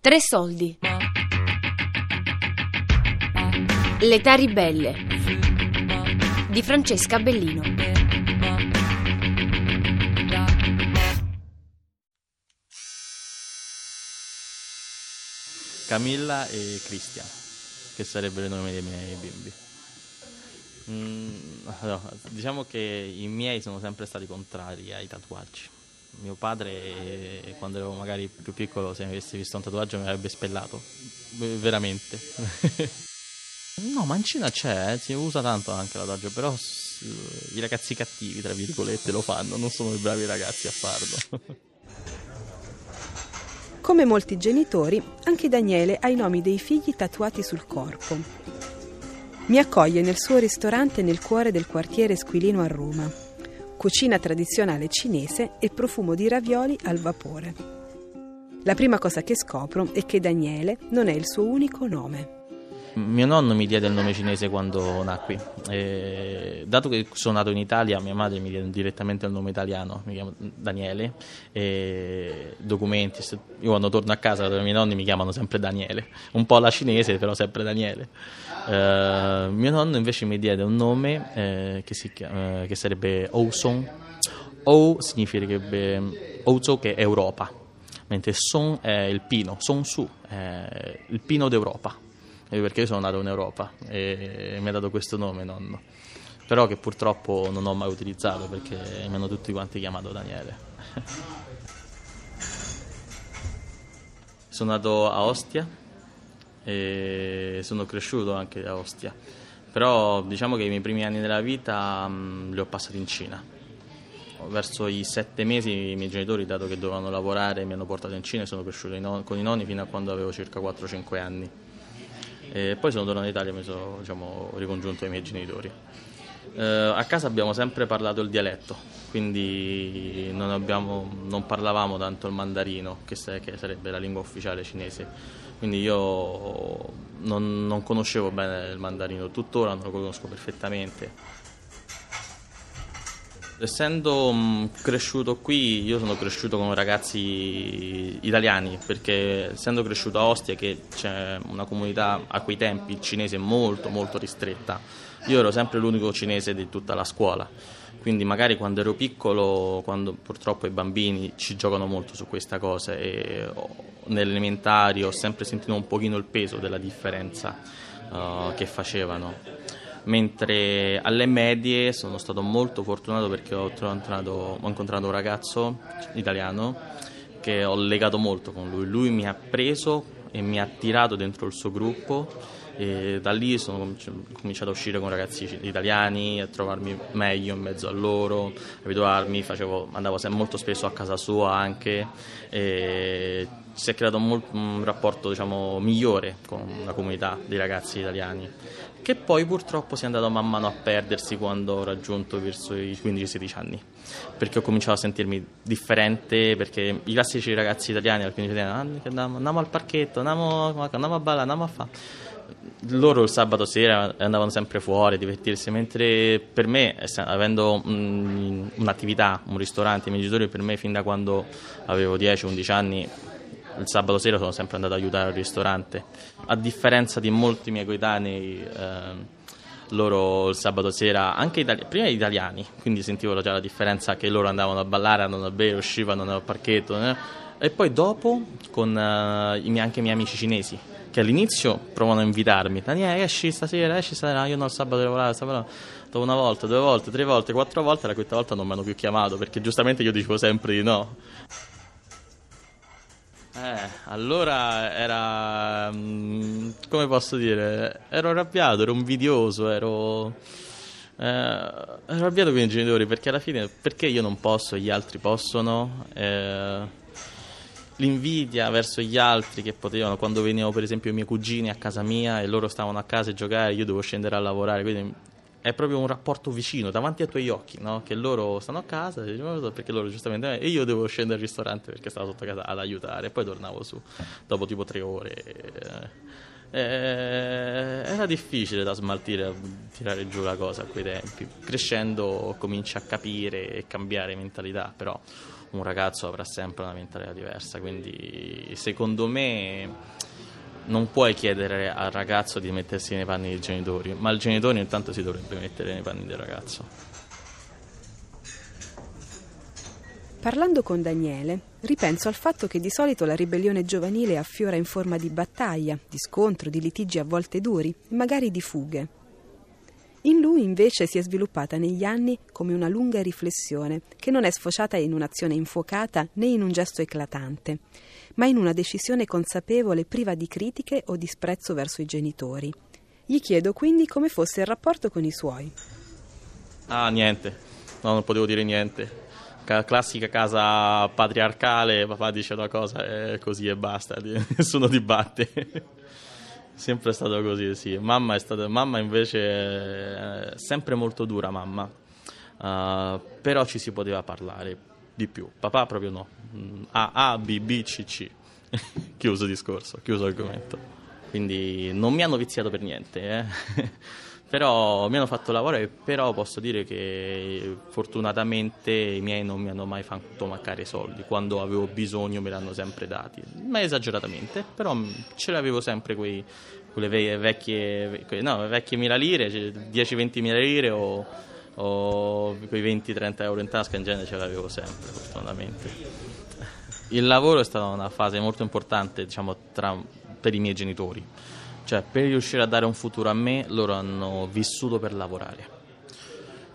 Tre soldi. L'età ribelle di Francesca Bellino. Camilla e Cristian, che sarebbero i nomi dei miei bimbi. Mm, no, diciamo che i miei sono sempre stati contrari ai tatuaggi. Mio padre, quando ero magari più piccolo, se mi avesse visto un tatuaggio mi avrebbe spellato, veramente. no, mancina c'è, eh, si usa tanto anche la tatuaggio, però i ragazzi cattivi, tra virgolette, lo fanno, non sono i bravi ragazzi a farlo. Come molti genitori, anche Daniele ha i nomi dei figli tatuati sul corpo. Mi accoglie nel suo ristorante nel cuore del quartiere Squilino a Roma. Cucina tradizionale cinese e profumo di ravioli al vapore. La prima cosa che scopro è che Daniele non è il suo unico nome. Mio nonno mi diede il nome cinese quando nacqui. E, dato che sono nato in Italia, mia madre mi diede direttamente il nome italiano, mi chiamo Daniele. E documenti, io quando torno a casa i miei nonni mi chiamano sempre Daniele, un po' la cinese, però sempre Daniele. Uh, mio nonno invece mi diede un nome eh, che, si, eh, che sarebbe Ousong. O significherebbe Ouzo che è Europa, mentre Song è il pino, Song Su il pino d'Europa perché io sono nato in Europa e mi ha dato questo nome nonno, però che purtroppo non ho mai utilizzato perché mi hanno tutti quanti chiamato Daniele. sono nato a Ostia e sono cresciuto anche a Ostia, però diciamo che i miei primi anni della vita mh, li ho passati in Cina. Verso i sette mesi i miei genitori, dato che dovevano lavorare, mi hanno portato in Cina e sono cresciuto con i nonni fino a quando avevo circa 4-5 anni. E poi sono tornato in Italia e mi sono diciamo, ricongiunto ai miei genitori. Eh, a casa abbiamo sempre parlato il dialetto, quindi non, abbiamo, non parlavamo tanto il mandarino, che, se, che, sarebbe la lingua ufficiale cinese. Quindi io non, non conoscevo bene il mandarino, tuttora non lo conosco perfettamente. Essendo mm, cresciuto qui, io sono cresciuto con ragazzi italiani, perché essendo cresciuto a Ostia, che c'è una comunità a quei tempi cinese molto molto ristretta, io ero sempre l'unico cinese di tutta la scuola. Quindi magari quando ero piccolo, quando purtroppo i bambini ci giocano molto su questa cosa e nell'elementare ho sempre sentito un pochino il peso della differenza uh, che facevano mentre alle medie sono stato molto fortunato perché ho incontrato, ho incontrato un ragazzo italiano che ho legato molto con lui, lui mi ha preso e mi ha tirato dentro il suo gruppo e da lì sono cominciato a uscire con ragazzi italiani, a trovarmi meglio in mezzo a loro, abituarmi, facevo, andavo molto spesso a casa sua anche e si è creato un, rapporto diciamo, migliore con la comunità di ragazzi italiani che poi purtroppo si è andato man mano a perdersi quando ho raggiunto verso i 15-16 anni perché ho cominciato a sentirmi differente perché i classici ragazzi italiani al 15 anni andiamo, andiamo al parchetto andiamo, andiamo a ballare andiamo a fare loro il sabato sera andavano sempre fuori a divertirsi, mentre per me, avendo un'attività, un ristorante, i miei genitori per me fin da quando avevo 10-11 anni, il sabato sera sono sempre andato ad aiutare al ristorante. A differenza di molti miei coetanei, eh, loro il sabato sera, anche itali- prima gli italiani, quindi sentivo già la differenza che loro andavano a ballare, andavano a bere, uscivano al parchetto, eh? e poi dopo con eh, anche i miei amici cinesi che all'inizio provano a invitarmi, Daniele esci stasera, esci stasera, io no il sabato devo lavorare, sabato dopo una volta, due volte, tre volte, quattro volte, la quinta volta non mi hanno più chiamato perché giustamente io dicevo sempre di no. Eh, allora era, mm, come posso dire, ero arrabbiato, ero invidioso, ero, eh, ero arrabbiato con i genitori perché alla fine, perché io non posso e gli altri possono? Eh, l'invidia verso gli altri che potevano, quando venivano per esempio i miei cugini a casa mia e loro stavano a casa a giocare, io dovevo scendere a lavorare, quindi è proprio un rapporto vicino davanti ai tuoi occhi, no? che loro stanno a casa perché loro giustamente e io devo scendere al ristorante perché stavo sotto casa ad aiutare poi tornavo su dopo tipo tre ore. Eh, era difficile da smaltire, tirare giù la cosa a quei tempi. Crescendo cominci a capire e cambiare mentalità, però un ragazzo avrà sempre una mentalità diversa, quindi secondo me non puoi chiedere al ragazzo di mettersi nei panni dei genitori, ma il genitore intanto si dovrebbe mettere nei panni del ragazzo. Parlando con Daniele, ripenso al fatto che di solito la ribellione giovanile affiora in forma di battaglia, di scontro, di litigi a volte duri, magari di fughe. In lui invece si è sviluppata negli anni come una lunga riflessione che non è sfociata in un'azione infuocata né in un gesto eclatante, ma in una decisione consapevole priva di critiche o disprezzo verso i genitori. Gli chiedo quindi come fosse il rapporto con i suoi. Ah, niente, no, non potevo dire niente. Classica casa patriarcale, papà dice una cosa e così e basta, nessuno dibatte sempre stato così, sì. Mamma, è stata, mamma invece è sempre molto dura, mamma. Uh, però ci si poteva parlare di più. Papà proprio no. Mm, A, A, B, B, C, C. chiuso discorso, chiuso argomento. Quindi non mi hanno viziato per niente, eh. però mi hanno fatto lavorare, però posso dire che fortunatamente i miei non mi hanno mai fatto mancare soldi, quando avevo bisogno me li hanno sempre dati, ma esageratamente, però ce l'avevo sempre quei, quelle vecchie, no, vecchie mila lire, 10-20 mila lire o, o quei 20-30 euro in tasca in genere ce l'avevo sempre fortunatamente. Il lavoro è stata una fase molto importante diciamo, tra, per i miei genitori cioè, per riuscire a dare un futuro a me, loro hanno vissuto per lavorare.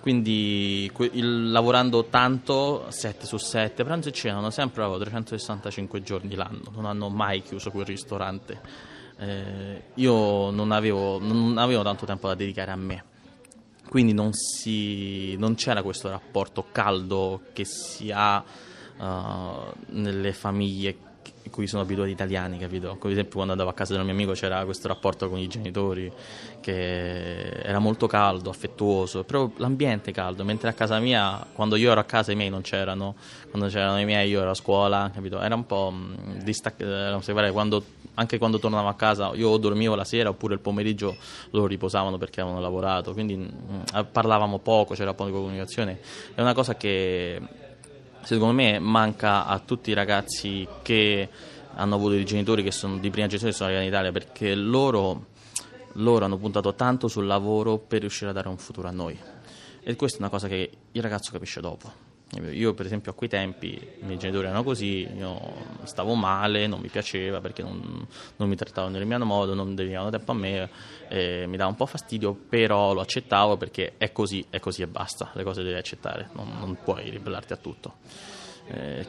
Quindi il, lavorando tanto, 7 su 7, pranzo e cena, hanno sempre lavorato 365 giorni l'anno, non hanno mai chiuso quel ristorante. Eh, io non avevo, non avevo tanto tempo da dedicare a me quindi non, si, non, c'era questo rapporto caldo che si ha uh, nelle famiglie cui sono abituati italiani, capito? Ad esempio quando andavo a casa un mio amico c'era questo rapporto con i genitori che era molto caldo, affettuoso, però l'ambiente è caldo, mentre a casa mia, quando io ero a casa i miei non c'erano, quando c'erano i miei io ero a scuola, capito? Era un po' mm, distaccato, anche quando tornavo a casa io o dormivo la sera oppure il pomeriggio loro riposavano perché avevano lavorato, quindi mm, parlavamo poco, c'era poca comunicazione, è una cosa che secondo me manca a tutti i ragazzi che hanno avuto dei genitori che sono di prima generazione che sono arrivati in Italia perché loro, loro hanno puntato tanto sul lavoro per riuscire a dare un futuro a noi. E questa è una cosa che il ragazzo capisce dopo io per esempio a quei tempi i miei genitori erano così, io stavo male, non mi piaceva perché non, non mi trattavano nel mio modo, non dedicavano tempo a me, eh, mi dava un po' fastidio, però lo accettavo perché è così, è così e basta, le cose devi accettare, non, non puoi ribellarti a tutto. Eh,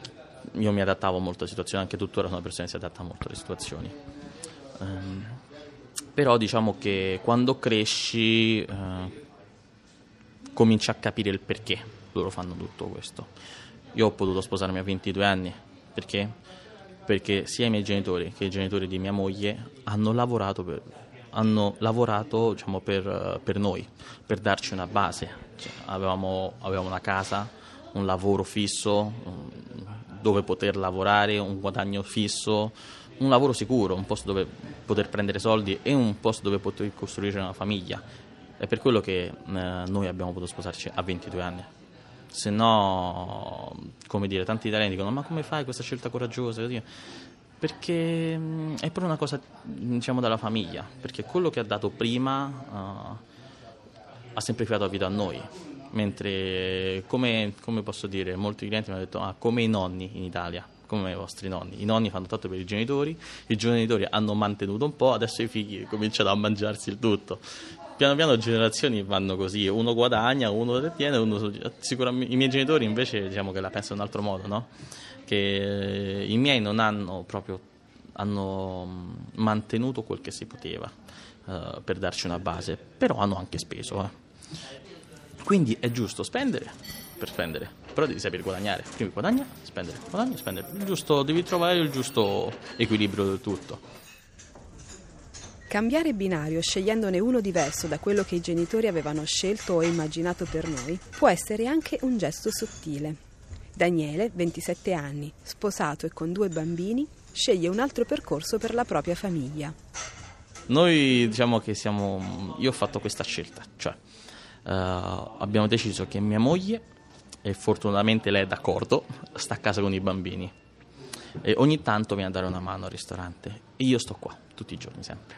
io mi adattavo molto alle situazioni, anche tuttora sono una persona che si adatta molto alle situazioni. Um, però diciamo che quando cresci eh, cominci a capire il perché loro fanno tutto questo. Io ho potuto sposarmi a 22 anni, perché? Perché sia i miei genitori che i genitori di mia moglie hanno lavorato per, hanno lavorato diciamo, per, per, noi, per darci una base. Cioè, avevamo, avevamo una casa, un lavoro fisso, dove poter lavorare, un guadagno fisso, un lavoro sicuro, un posto dove poter prendere soldi e un posto dove poter costruire una famiglia. È per quello che eh, noi abbiamo potuto sposarci a 22 anni se no, come dire, tanti italiani dicono ma come fai questa scelta coraggiosa? Perché è proprio una cosa, diciamo, dalla famiglia, perché quello che ha dato prima uh, ha semplificato la vita a noi, mentre, come, come posso dire, molti clienti mi hanno detto, ah, come i nonni in Italia, come i vostri nonni. I nonni fanno tanto per i genitori, i genitori hanno mantenuto un po', adesso i figli cominciano a mangiarsi il tutto piano piano le generazioni vanno così, uno guadagna, uno detiene, uno, sicuramente, i miei genitori invece diciamo che la pensano in un altro modo, no? che i miei non hanno proprio hanno mm, mantenuto quel che si poteva uh, per darci una base, però hanno anche speso. Eh. Quindi è giusto spendere per spendere, però devi sapere guadagnare. Prima guadagna, spendere, guadagna, spendere. Giusto, devi trovare il giusto equilibrio del tutto. Cambiare binario scegliendone uno diverso da quello che i genitori avevano scelto o immaginato per noi può essere anche un gesto sottile. Daniele, 27 anni, sposato e con due bambini, sceglie un altro percorso per la propria famiglia. Noi diciamo che siamo. Io ho fatto questa scelta, cioè abbiamo deciso che mia moglie e fortunatamente lei è d'accordo, sta a casa con i bambini. E ogni tanto viene a dare una mano al ristorante. E io sto qua tutti i giorni sempre.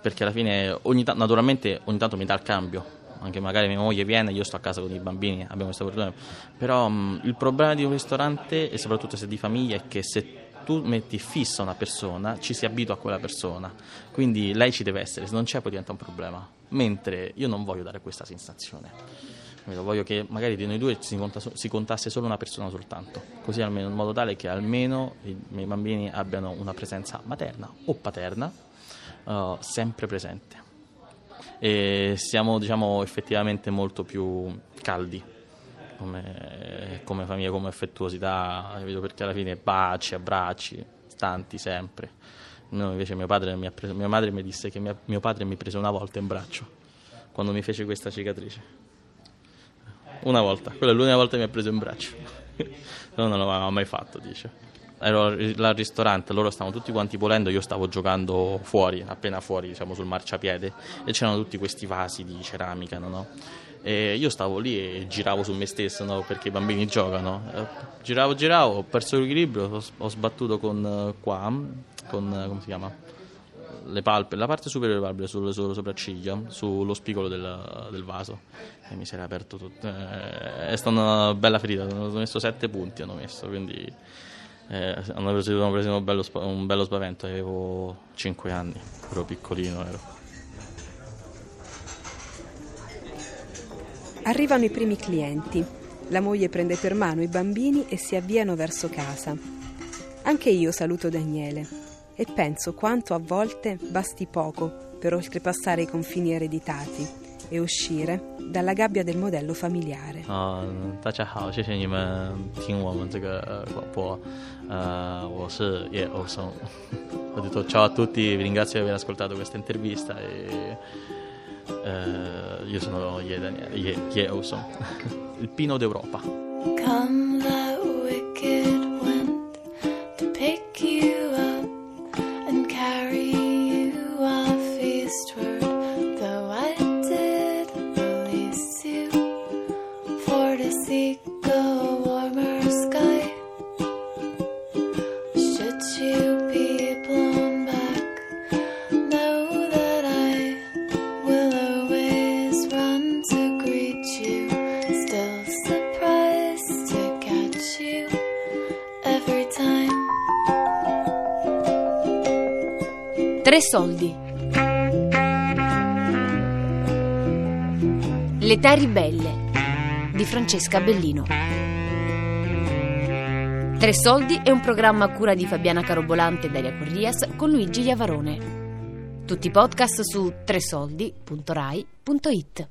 Perché alla fine ogni ta- naturalmente ogni tanto mi dà il cambio anche magari mia moglie viene io sto a casa con i bambini abbiamo questa fortuna però mh, il problema di un ristorante e soprattutto se di famiglia è che se tu metti fissa una persona ci si abitua a quella persona. Quindi lei ci deve essere se non c'è poi diventa un problema. Mentre io non voglio dare questa sensazione. Voglio che magari di noi due si, contasse solo una persona soltanto, così almeno in modo tale che almeno i miei bambini abbiano una presenza materna o paterna uh, sempre presente. E siamo diciamo, effettivamente molto più caldi come, come famiglia, come affettuosità, perché alla fine baci, abbracci, stanti sempre. No, invece mio padre mi preso, mia madre mi disse che mia, mio padre mi prese una volta in braccio quando mi fece questa cicatrice. Una volta, quella è l'unica volta che mi ha preso in braccio. no, non l'aveva mai fatto, dice. Ero al ristorante, loro stavano tutti quanti volendo, io stavo giocando fuori, appena fuori, diciamo sul marciapiede, e c'erano tutti questi vasi di ceramica, no? E io stavo lì e giravo su me stesso, no? Perché i bambini giocano. Giravo, giravo, ho perso l'equilibrio, ho sbattuto con qua, con come si chiama? le palpebre, la parte superiore delle palpebre sulle, sulle sopracciglia, sullo spigolo del, del, vaso e mi si era aperto tutto. Eh, è stata una bella ferita, hanno messo sette punti, hanno messo, quindi eh, hanno preso, hanno preso un, bello, un, bello, spavento, avevo 5 anni, ero piccolino. Ero. Arrivano i primi clienti. La moglie prende per mano i bambini e si avviano verso casa. Anche io saluto Daniele e penso quanto a volte basti poco per oltrepassare i confini ereditati e uscire dalla gabbia del modello familiare. Uh, 大家好，谢谢你们听我们这个广播。Uh, 我是叶欧松。Ho detto ciao a tutti, vi ringrazio di aver ascoltato questa intervista e uh, io sono Ye, Daniele, Ye, Ye Ouson, il Pino d'Europa. Come Tre soldi. L'età ribelle di Francesca Bellino. Tre soldi è un programma a cura di Fabiana Carobolante e Daria Corrias con Luigi Iavarone. Tutti i podcast su tresoldi.rai.it.